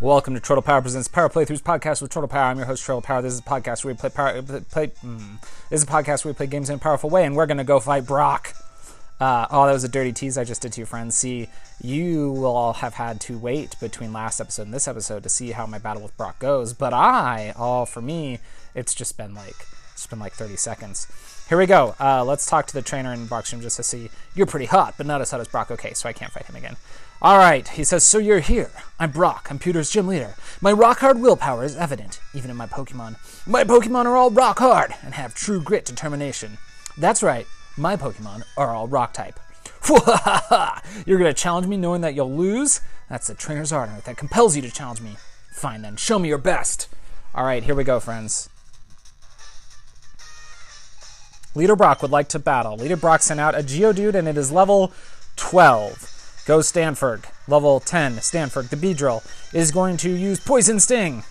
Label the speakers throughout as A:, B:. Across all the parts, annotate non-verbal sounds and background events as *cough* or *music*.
A: Welcome to Turtle Power Presents Power Playthroughs podcast with Turtle Power. I'm your host, Turtle Power. This is a podcast where we play power. Play, mm, this is a podcast where we play games in a powerful way, and we're gonna go fight Brock. Uh, oh, that was a dirty tease I just did to your friends. See, you will all have had to wait between last episode and this episode to see how my battle with Brock goes. But I, oh, for me, it's just been like it's been like 30 seconds. Here we go. Uh, let's talk to the trainer in room just to see. You're pretty hot, but not as hot as Brock. Okay, so I can't fight him again. All right, he says, so you're here. I'm Brock, I'm Pewter's gym leader. My rock hard willpower is evident, even in my Pokemon. My Pokemon are all rock hard and have true grit determination. That's right, my Pokemon are all rock type. *laughs* You're gonna challenge me knowing that you'll lose? That's the trainer's art that compels you to challenge me. Fine then, show me your best. All right, here we go, friends. Leader Brock would like to battle. Leader Brock sent out a Geodude and it is level 12. Go Stanford. Level 10, Stanford. The Beedrill is going to use Poison Sting.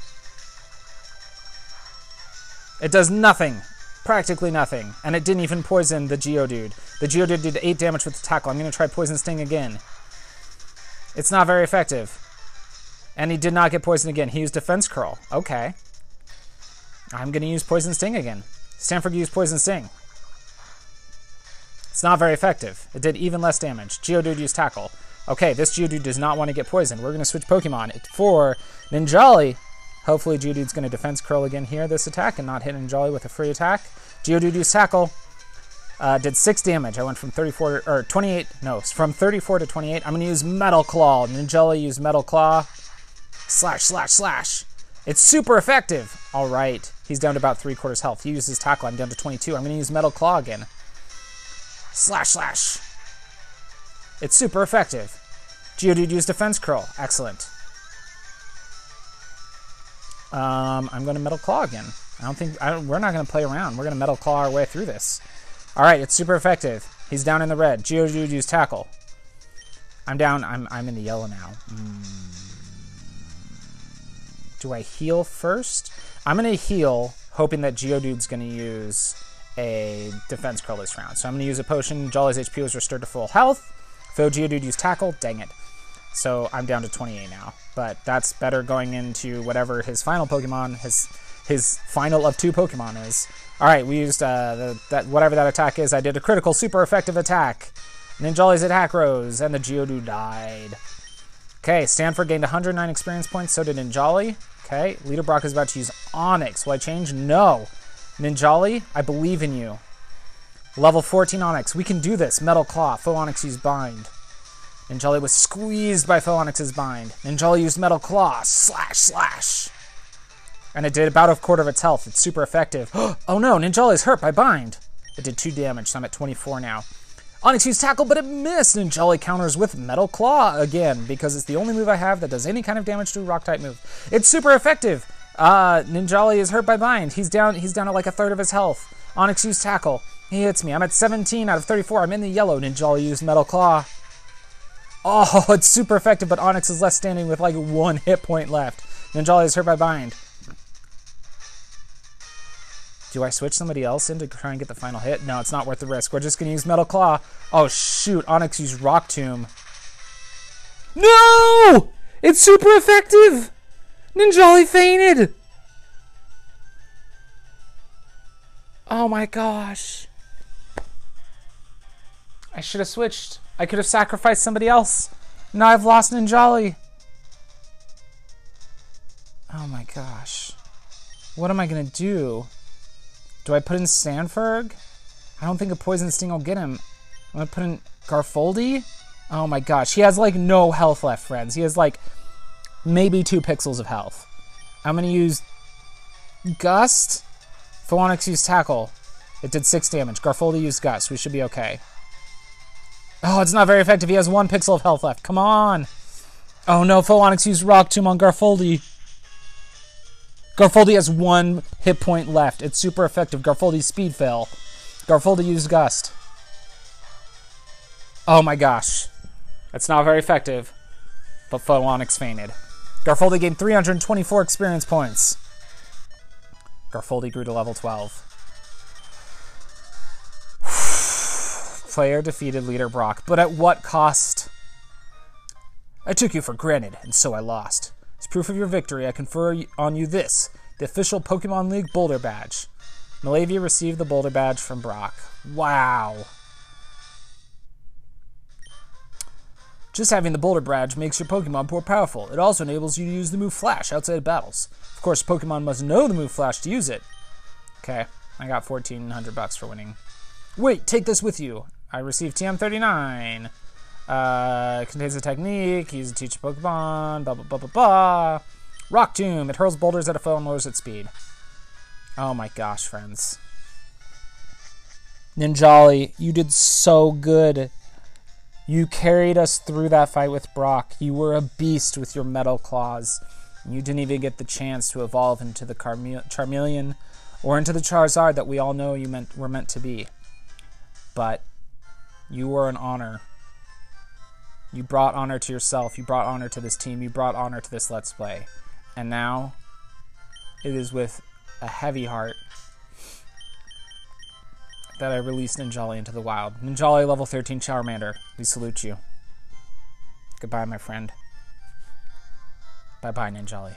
A: It does nothing. Practically nothing. And it didn't even poison the Geodude. The Geodude did 8 damage with the tackle. I'm going to try Poison Sting again. It's not very effective. And he did not get poisoned again. He used Defense Curl. Okay. I'm going to use Poison Sting again. Stanford used Poison Sting. It's not very effective. It did even less damage. Geodude used Tackle. Okay, this Geodude does not want to get poisoned. We're going to switch Pokemon for Ninjali. Hopefully Geodude's going to Defense Curl again here this attack and not hit Ninjali with a free attack. Geodude used Tackle. Uh, did 6 damage. I went from 34, or 28, no, from 34 to 28. I'm going to use Metal Claw. Ninjali used Metal Claw. Slash, slash, slash. It's super effective. All right. He's down to about three quarters health. He uses Tackle. I'm down to 22. I'm going to use Metal Claw again. Slash, slash. It's super effective. Geodude used Defense Curl. Excellent. Um, I'm going to Metal Claw again. I don't think I don't, we're not going to play around. We're going to Metal Claw our way through this. All right, it's super effective. He's down in the red. Geodude used Tackle. I'm down. I'm I'm in the yellow now. Mm. Do I heal first? I'm going to heal, hoping that Geodude's going to use a defense curl this round. So I'm going to use a potion. Jolly's HP was restored to full health. Though Geodude used tackle, dang it. So I'm down to 28 now. But that's better going into whatever his final Pokemon, his his final of two Pokemon is. All right, we used uh, the, that whatever that attack is. I did a critical, super effective attack. Ninjali's attack rose, and the Geodude died. Okay, Stanford gained 109 experience points, so did Ninjali. Okay, Leader Brock is about to use Onix. Will I change? No. Ninjali, I believe in you. Level 14 Onix. We can do this. Metal Claw. Foe Onix used Bind. Ninjali was squeezed by Foe Onix's Bind. Ninjali used Metal Claw. Slash, slash. And it did about a quarter of its health. It's super effective. *gasps* oh no, Ninjali's hurt by Bind. It did 2 damage, so I'm at 24 now. Onix used Tackle, but it missed. Ninjali counters with Metal Claw again, because it's the only move I have that does any kind of damage to a Rock-type move. It's super effective. Uh, Ninjali is hurt by Bind. He's down. He's down to like a third of his health. Onix used Tackle. He hits me. I'm at 17 out of 34. I'm in the yellow. Ninjali used Metal Claw. Oh, *laughs* it's super effective, but Onix is left standing with like one *laughs* hit point left. Ninjali is hurt by Bind. Do I switch somebody else in to try and get the final hit? No, it's not worth the risk. We're just going to use Metal Claw. Oh, shoot. Onix used Rock Tomb. No! It's super effective! Ninjali fainted! Oh my gosh. I should have switched. I could have sacrificed somebody else. Now I've lost Ninjali. Oh my gosh. What am I gonna do? Do I put in Stanford? I don't think a Poison Sting will get him. I'm gonna put in Garfoldi? Oh my gosh. He has like no health left, friends. He has like maybe two pixels of health. I'm going to use Gust. Foe Onix used Tackle. It did 6 damage. Garfoldi used Gust. We should be okay. Oh, it's not very effective. He has one pixel of health left. Come on. Oh no, Foe Onix used Rock Tomb on Garfoldi. Garfoldi has one hit point left. It's super effective. Garfoldi speed fail. Garfoldi used Gust. Oh my gosh. That's not very effective. But Foe Onix fainted. Garfoldi gained 324 experience points. Garfoldi grew to level 12. *sighs* Player defeated leader Brock, but at what cost? I took you for granted, and so I lost. As proof of your victory, I confer on you this the official Pokemon League Boulder Badge. Malavia received the Boulder Badge from Brock. Wow. Just having the Boulder Badge makes your Pokemon more powerful. It also enables you to use the move Flash outside of battles. Of course, Pokemon must know the move Flash to use it. Okay, I got 1400 bucks for winning. Wait, take this with you. I received TM39. Uh, contains a technique. Use to teach a Pokemon. Blah, blah, blah, blah, blah. Rock Tomb. It hurls boulders at a foe and lowers its speed. Oh my gosh, friends. Ninjali, you did so good. You carried us through that fight with Brock. You were a beast with your metal claws. You didn't even get the chance to evolve into the Carme- Charmeleon or into the Charizard that we all know you meant were meant to be. But you were an honor. You brought honor to yourself. You brought honor to this team. You brought honor to this Let's Play. And now it is with a heavy heart that I released Ninjali into the wild. Ninjali level 13 Charmander, we salute you. Goodbye, my friend. Bye bye, Ninjali.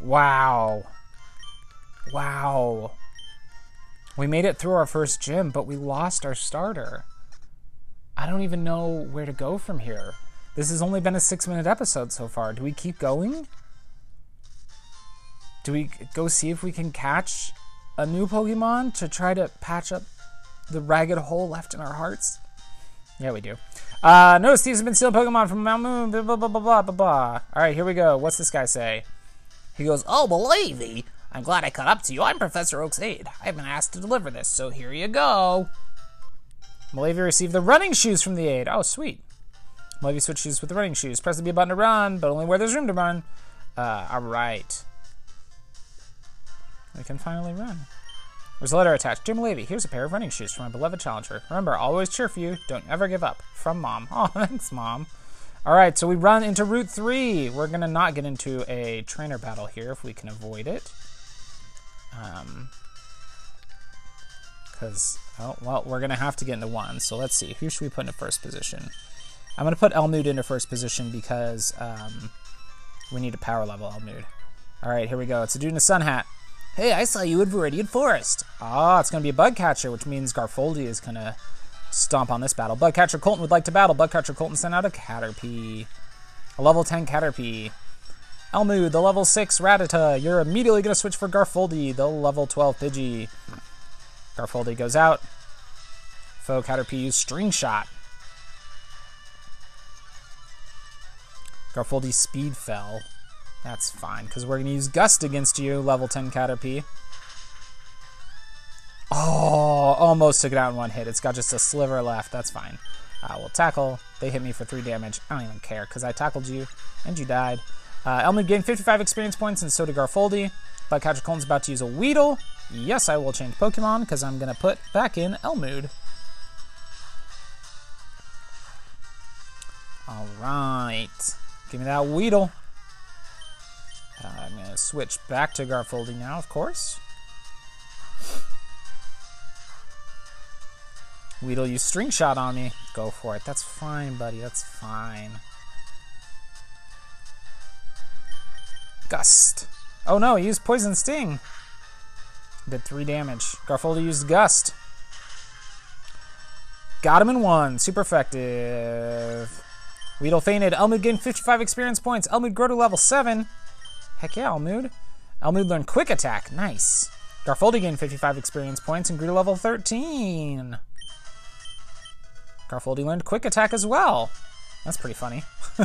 A: wow. Wow. We made it through our first gym, but we lost our starter. I don't even know where to go from here. This has only been a six minute episode so far. Do we keep going? Do we go see if we can catch a new Pokemon to try to patch up the ragged hole left in our hearts? Yeah, we do. Uh, no, Steve's been stealing Pokemon from Mount Moon, blah, blah, blah, blah, blah, blah. All right, here we go. What's this guy say? He goes, Oh, Malavie, I'm glad I caught up to you. I'm Professor Oak's aide. I've been asked to deliver this, so here you go. Malavie received the running shoes from the aide. Oh, sweet. Malavie switched shoes with the running shoes. Press the B button to run, but only where there's room to run. Uh, all right. We can finally run. There's a letter attached. Dear Malavie, here's a pair of running shoes from my beloved challenger. Remember, always cheer for you. Don't ever give up. From Mom. *laughs* Oh, thanks, Mom. All right, so we run into Route 3. We're going to not get into a trainer battle here if we can avoid it. Um, Because, oh, well, we're going to have to get into one. So let's see. Who should we put in first position? I'm going to put Elmood into first position because um, we need a power level Elmood. All right, here we go. It's a dude in a sun hat. Hey, I saw you at Viridian Forest. Ah, it's going to be a bug catcher, which means Garfoldi is going to stomp on this battle. Bugcatcher Colton would like to battle. Bugcatcher Colton sent out a Caterpie. A level 10 Caterpie. Elmu, the level 6 Rattata. You're immediately going to switch for Garfoldi, the level 12 Pidgey. Garfoldi goes out. Foe Caterpie use String Shot. Garfoldi speed fell. That's fine, because we're going to use Gust against you, level 10 Caterpie. Oh, almost took it out in one hit. It's got just a sliver left. That's fine. Uh, we'll tackle. They hit me for 3 damage. I don't even care, because I tackled you, and you died. Uh, Elmood gained 55 experience points, and so did Garfoldi. But Catcher Coleman's about to use a Weedle. Yes, I will change Pokemon, because I'm going to put back in Elmood. All right. Give me that Weedle. Uh, I'm going to switch back to Garfoldi now, of course. Weedle use String Shot on me. Go for it. That's fine, buddy. That's fine. Gust. Oh no, he used Poison Sting. Did three damage. Garfoldi used Gust. Got him in one. Super effective. Weedle fainted. Elmood gained 55 experience points. Elmood grow to level 7. Heck yeah, Elmood. Elmood learned Quick Attack. Nice. Garfoldi gained 55 experience points and grew to level 13. Garfoldi learned Quick Attack as well. That's pretty funny. *laughs*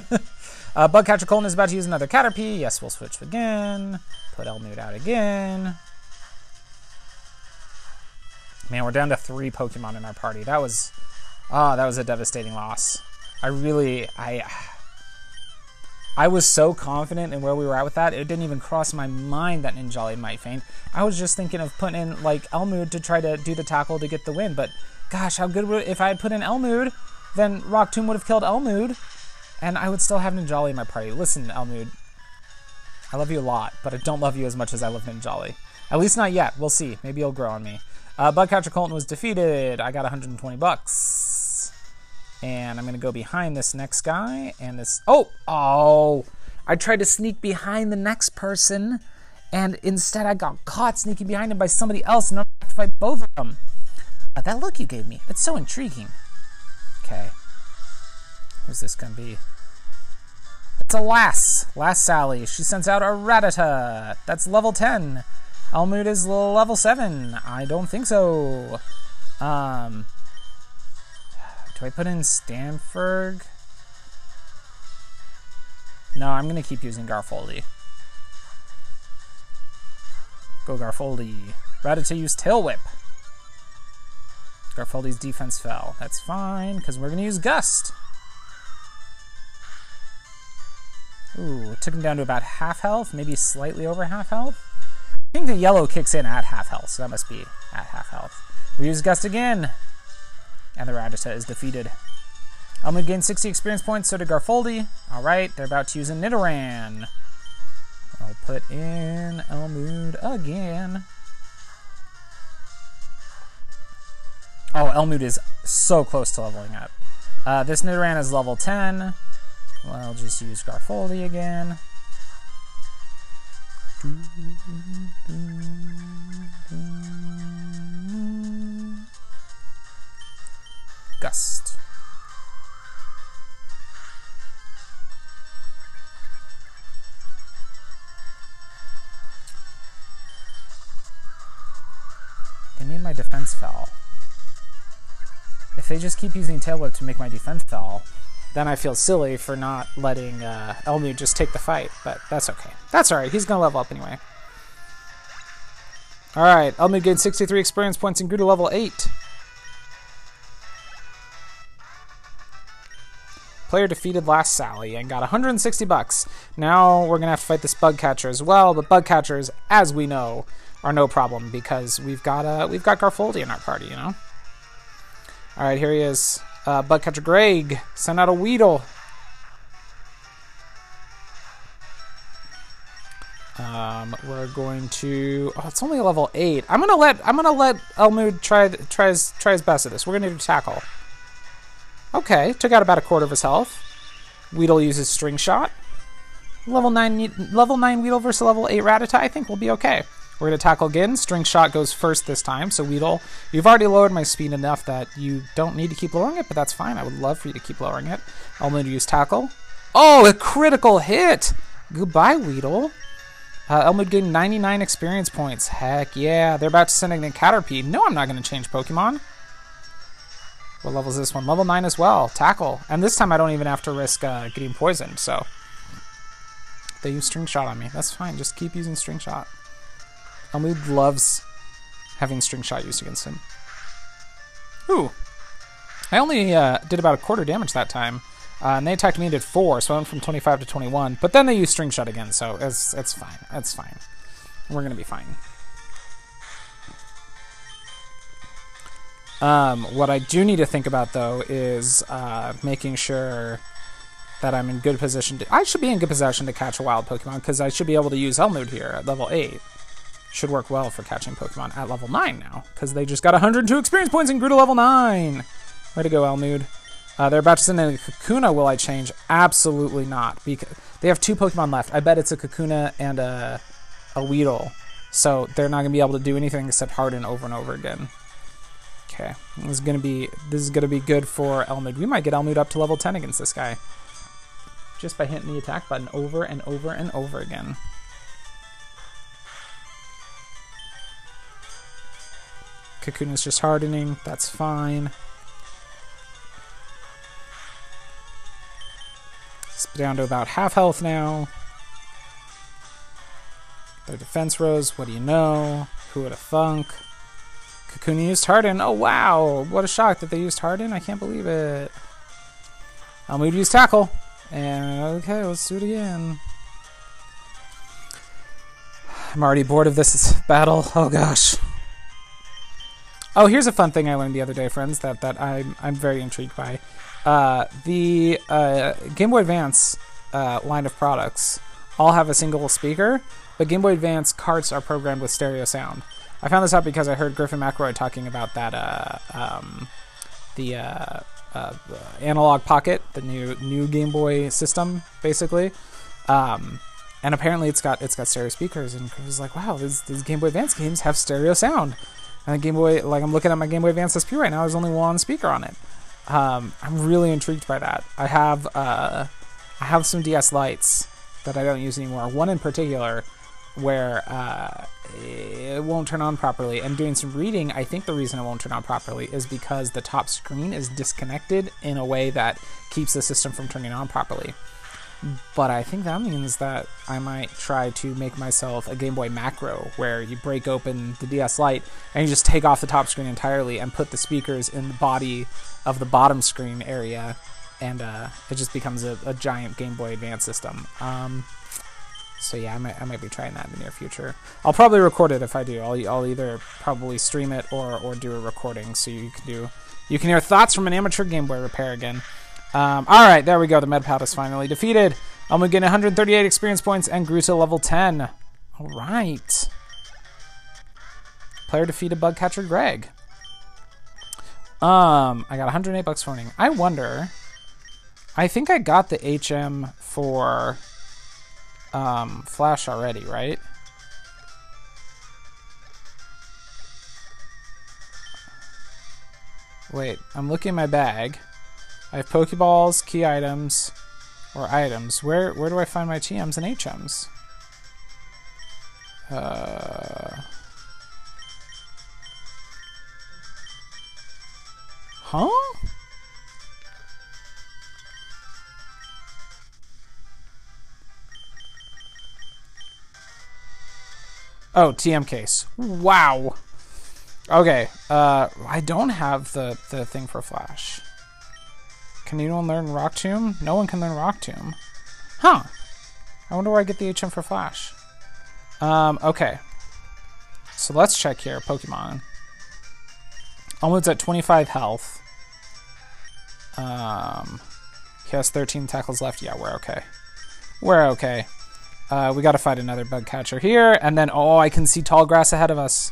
A: uh, Bugcatcher Colton is about to use another Caterpie. Yes, we'll switch again. Put Elmood out again. Man, we're down to three Pokemon in our party. That was, ah, oh, that was a devastating loss. I really, I, I was so confident in where we were at with that. It didn't even cross my mind that Ninjali might faint. I was just thinking of putting in like Elmood to try to do the tackle to get the win. But gosh, how good would if I had put in Elmood, then Rock Tomb would have killed Elmood, and I would still have Ninjali in my party. Listen, Elmood, I love you a lot, but I don't love you as much as I love Ninjali. At least not yet. We'll see. Maybe you'll grow on me. Uh, Bugcatcher Colton was defeated. I got 120 bucks. And I'm going to go behind this next guy and this. Oh! Oh! I tried to sneak behind the next person, and instead I got caught sneaking behind him by somebody else, and I have to fight both of them. That look you gave me, it's so intriguing. Okay. Who's this going to be? It's a lass. Lass Sally. She sends out a Rattata. That's level 10. Elmood is level 7. I don't think so. Um, do I put in Stanford? No, I'm going to keep using Garfoldy. Go Garfoldy. Rattata used Tail Whip. Garfoldy's defense fell. That's fine, because we're going to use Gust. Ooh, took him down to about half health, maybe slightly over half health. I think the yellow kicks in at half health, so that must be at half health. We use Gust again, and the Rattata is defeated. Elmood gained 60 experience points, so did Garfoldy. Alright, they're about to use a Nidoran. I'll put in Elmood again. Oh, Elmood is so close to leveling up. Uh, this Nidoran is level 10. Well, I'll just use Garfoldy again. Gust. They made my defense fall. If they just keep using Tail Whip to make my defense fall, then I feel silly for not letting uh, Elmu just take the fight, but that's okay. That's alright, he's gonna level up anyway. Alright, Elmu gained 63 experience points and grew to level 8. Player defeated last Sally and got 160 bucks. Now we're gonna have to fight this bug catcher as well, but bug catchers, as we know, are no problem because we've got uh, we've got Garfoldy in our party, you know. All right, here he is. Uh, Bugcatcher Greg, send out a Weedle. Um, we're going to. Oh, it's only level eight. I'm gonna let I'm gonna let Elmood try try his try his best at this. We're gonna do tackle. Okay, took out about a quarter of his health. Weedle uses String Shot. Level nine level nine Weedle versus level eight Rattata. I think we'll be okay. We're going to tackle again. String Shot goes first this time. So Weedle, you've already lowered my speed enough that you don't need to keep lowering it, but that's fine. I would love for you to keep lowering it. I'm going to use Tackle. Oh, a critical hit! Goodbye, Weedle. Uh, Elmood gained 99 experience points. Heck yeah. They're about to send in Caterpie. No, I'm not going to change Pokemon. What level is this one? Level 9 as well. Tackle. And this time I don't even have to risk uh, getting poisoned, so... They use String Shot on me. That's fine. Just keep using String Shot. Elmood loves having string shot used against him. Ooh. I only uh, did about a quarter damage that time. Uh, and they attacked me and did four, so I went from 25 to 21. But then they used string shot again, so it's, it's fine. It's fine. We're going to be fine. Um, what I do need to think about, though, is uh, making sure that I'm in good position to... I should be in good position to catch a wild Pokemon, because I should be able to use Elmood here at level 8 should work well for catching Pokemon at level 9 now, because they just got 102 experience points and grew to level 9. Way to go, Elmood. Uh, they're about to send in a Kakuna. Will I change? Absolutely not. Because they have two Pokemon left. I bet it's a Kakuna and a, a Weedle. So they're not gonna be able to do anything except harden over and over again. Okay, this is gonna be this is gonna be good for Elmood. We might get Elmood up to level 10 against this guy, just by hitting the attack button over and over and over again. Kakuna is just hardening. That's fine. It's down to about half health now. Their defense rose. What do you know? Who would have thunk? Kakuna used Harden. Oh, wow. What a shock that they used Harden. I can't believe it. Going to use Tackle. And okay, let's do it again. I'm already bored of this *laughs* battle. Oh, gosh. Oh, here's a fun thing I learned the other day, friends, that, that I'm, I'm very intrigued by. Uh, the uh, Game Boy Advance uh, line of products all have a single speaker, but Game Boy Advance carts are programmed with stereo sound. I found this out because I heard Griffin McElroy talking about that, uh, um, the uh, uh, Analogue Pocket, the new new Game Boy system, basically. Um, and apparently it's got it's got stereo speakers, and Chris was like, "Wow, these, these Game Boy Advance games have stereo sound." And the Game Boy, like I'm looking at my Game Boy Advance SP right now, there's only one speaker on it. Um, I'm really intrigued by that. I have uh, I have some DS Lites that I don't use anymore. One in particular where uh, it won't turn on properly. And doing some reading, I think the reason it won't turn on properly is because the top screen is disconnected in a way that keeps the system from turning on properly. But I think that means that I might try to make myself a Game Boy Macro where you break open the DS Lite and you just take off the top screen entirely and put the speakers in the body of the bottom screen area, and uh, it just becomes a, a, giant Game Boy Advance system. Um, so yeah, I might, I might be trying that in the near future. I'll probably record it if I do. I'll, I'll either probably stream it or, or do a recording so you can do you can hear thoughts from an amateur Game Boy repair again. Um, all right, there we go. The Metapod is finally defeated. I'm gonna get 138 experience points and grew to level 10. All right. Player defeated Bugcatcher Greg. Um, I got 108 bucks for winning. I wonder. I think I got the HM for um, Flash already, right? Wait, I'm looking in my bag. I have Pokeballs, key items, or items. Where where do I find my TMs and HMs? Uh, huh? Oh, TM case. Wow. Okay. Uh, I don't have the the thing for Flash. Can anyone learn Rock Tomb? No one can learn Rock Tomb. Huh. I wonder where I get the HM for Flash. Um, okay. So let's check here, Pokemon. Almost at 25 health. Um, he has 13 tackles left. Yeah, we're okay. We're okay. Uh, we gotta fight another bug catcher here, and then, oh, I can see tall grass ahead of us.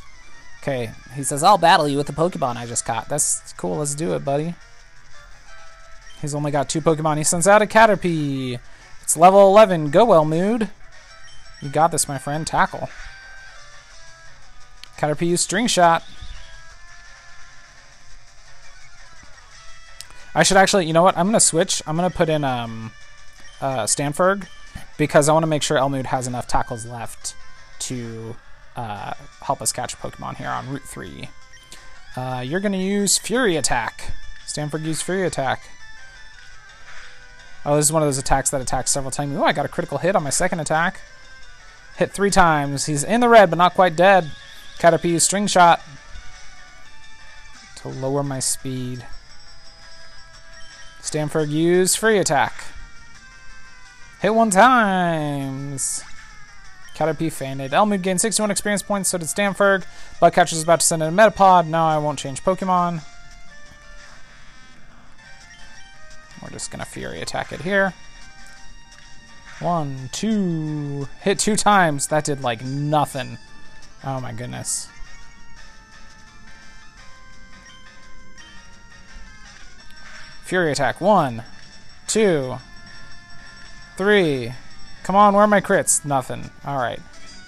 A: Okay, he says, I'll battle you with the Pokemon I just caught. That's cool, let's do it, buddy. He's only got two Pokemon. He sends out a Caterpie. It's level 11. Go well, Mood. You got this, my friend. Tackle. Caterpie use String Shot. I should actually, you know what? I'm going to switch. I'm going to put in um, uh, Stanford because I want to make sure Elmood has enough tackles left to uh, help us catch Pokemon here on Route 3. Uh, you're going to use Fury Attack. Stanford used Fury Attack. Oh, this is one of those attacks that attacks several times. Oh, I got a critical hit on my second attack. Hit three times. He's in the red, but not quite dead. Caterpie string shot to lower my speed. Stanford use Fury Attack. Hit one times. Caterpie fainted. Elmood gained 61 experience points, so did Stanford. Bugcatcher is about to send in a Metapod. Now I won't change Pokemon. We're just going to Fury attack it here. One, two. Hit two times. That did like nothing. Oh my goodness. Fury attack. One, two, three. Come on, where are my crits? Nothing. All right.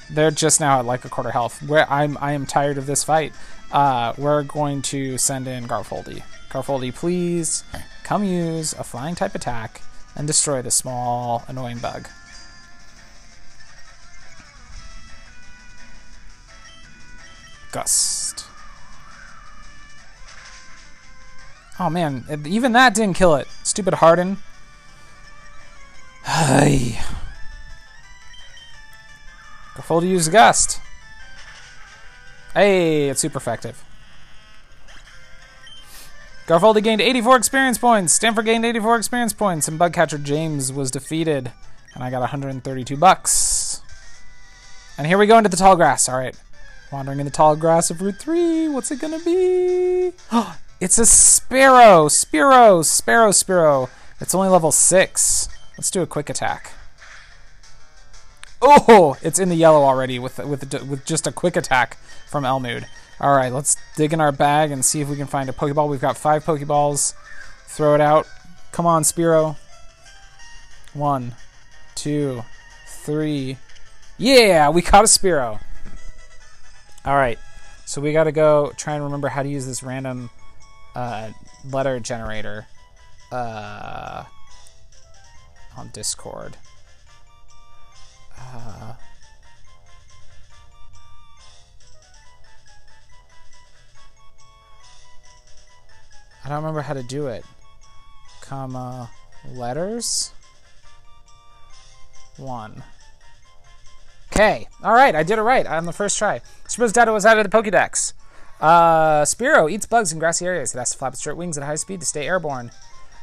A: They're just now at like a quarter health. Where I'm, I am tired of this fight. Uh, we're going to send in Garfoldy. Garfoldy, please come use a flying type attack and destroy the small, annoying bug. Gust. Oh man, even that didn't kill it. Stupid Harden. Hey. Go to use Gust. Hey, it's super effective. Garfoldy gained 84 experience points. Stanford gained 84 experience points, and Bugcatcher James was defeated. And I got 132 bucks. And here we go into the tall grass. All right, wandering in the tall grass of Route 3. What's it gonna be? *gasps* It's a Sparrow. Spiro. Sparrow. Spiro. It's only level six. Let's do a quick attack. Oh, it's in the yellow already with with with just a quick attack from Elmood. All right, let's dig in our bag and see if we can find a Pokeball. We've got five Pokeballs. Throw it out. Come on, Spearow. One, two, three. Yeah, we caught a Spearow. All right, so we got to go try and remember how to use this random uh, letter generator uh, on Discord. Uh, I don't remember how to do it. Comma letters. One. Okay. All right. I did it right on the first try. Spearow's data was out of the Pokedex. Uh, Spearow eats bugs in grassy areas. It has to flap its short wings at high speed to stay airborne.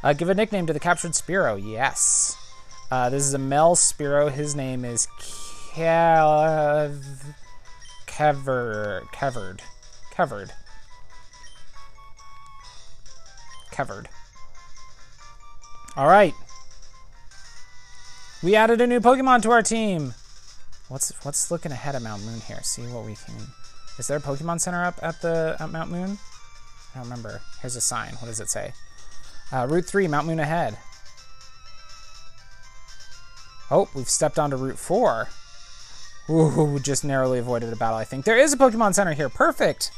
A: Uh, give a nickname to the captured Spearow. Yes. Uh, this is a Mel Spiro. His name is Kev... Kever... Kevered. Kevered. Kevered. All right. We added a new Pokemon to our team. What's what's looking ahead at Mount Moon here? See what we can. Is there a Pokemon Center up at the at Mount Moon? I don't remember. Here's a sign. What does it say? Uh, Route three, Mount Moon ahead. Oh, we've stepped onto Route four. Ooh, just narrowly avoided a battle. I think there is a Pokemon Center here. Perfect.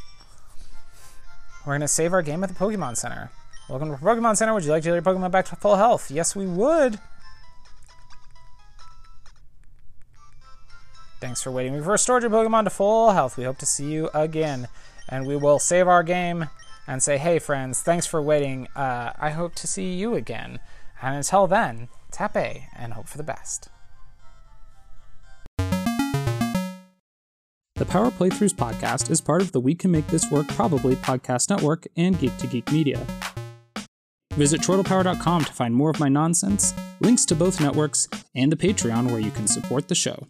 A: We're gonna save our game at the Pokemon Center. Welcome to Pokemon Center. Would you like to get your Pokemon back to full health? Yes, we would. Thanks for waiting. We've restored your Pokemon to full health. We hope to see you again. And we will save our game and say, hey, friends, thanks for waiting. Uh, I hope to see you again. And until then, tap A and hope for the best.
B: The Power Playthroughs podcast is part of the We Can Make This Work Probably podcast network and Geek to Geek Media. Visit chortlepower.com to find more of my nonsense, links to both networks, and the Patreon where you can support the show.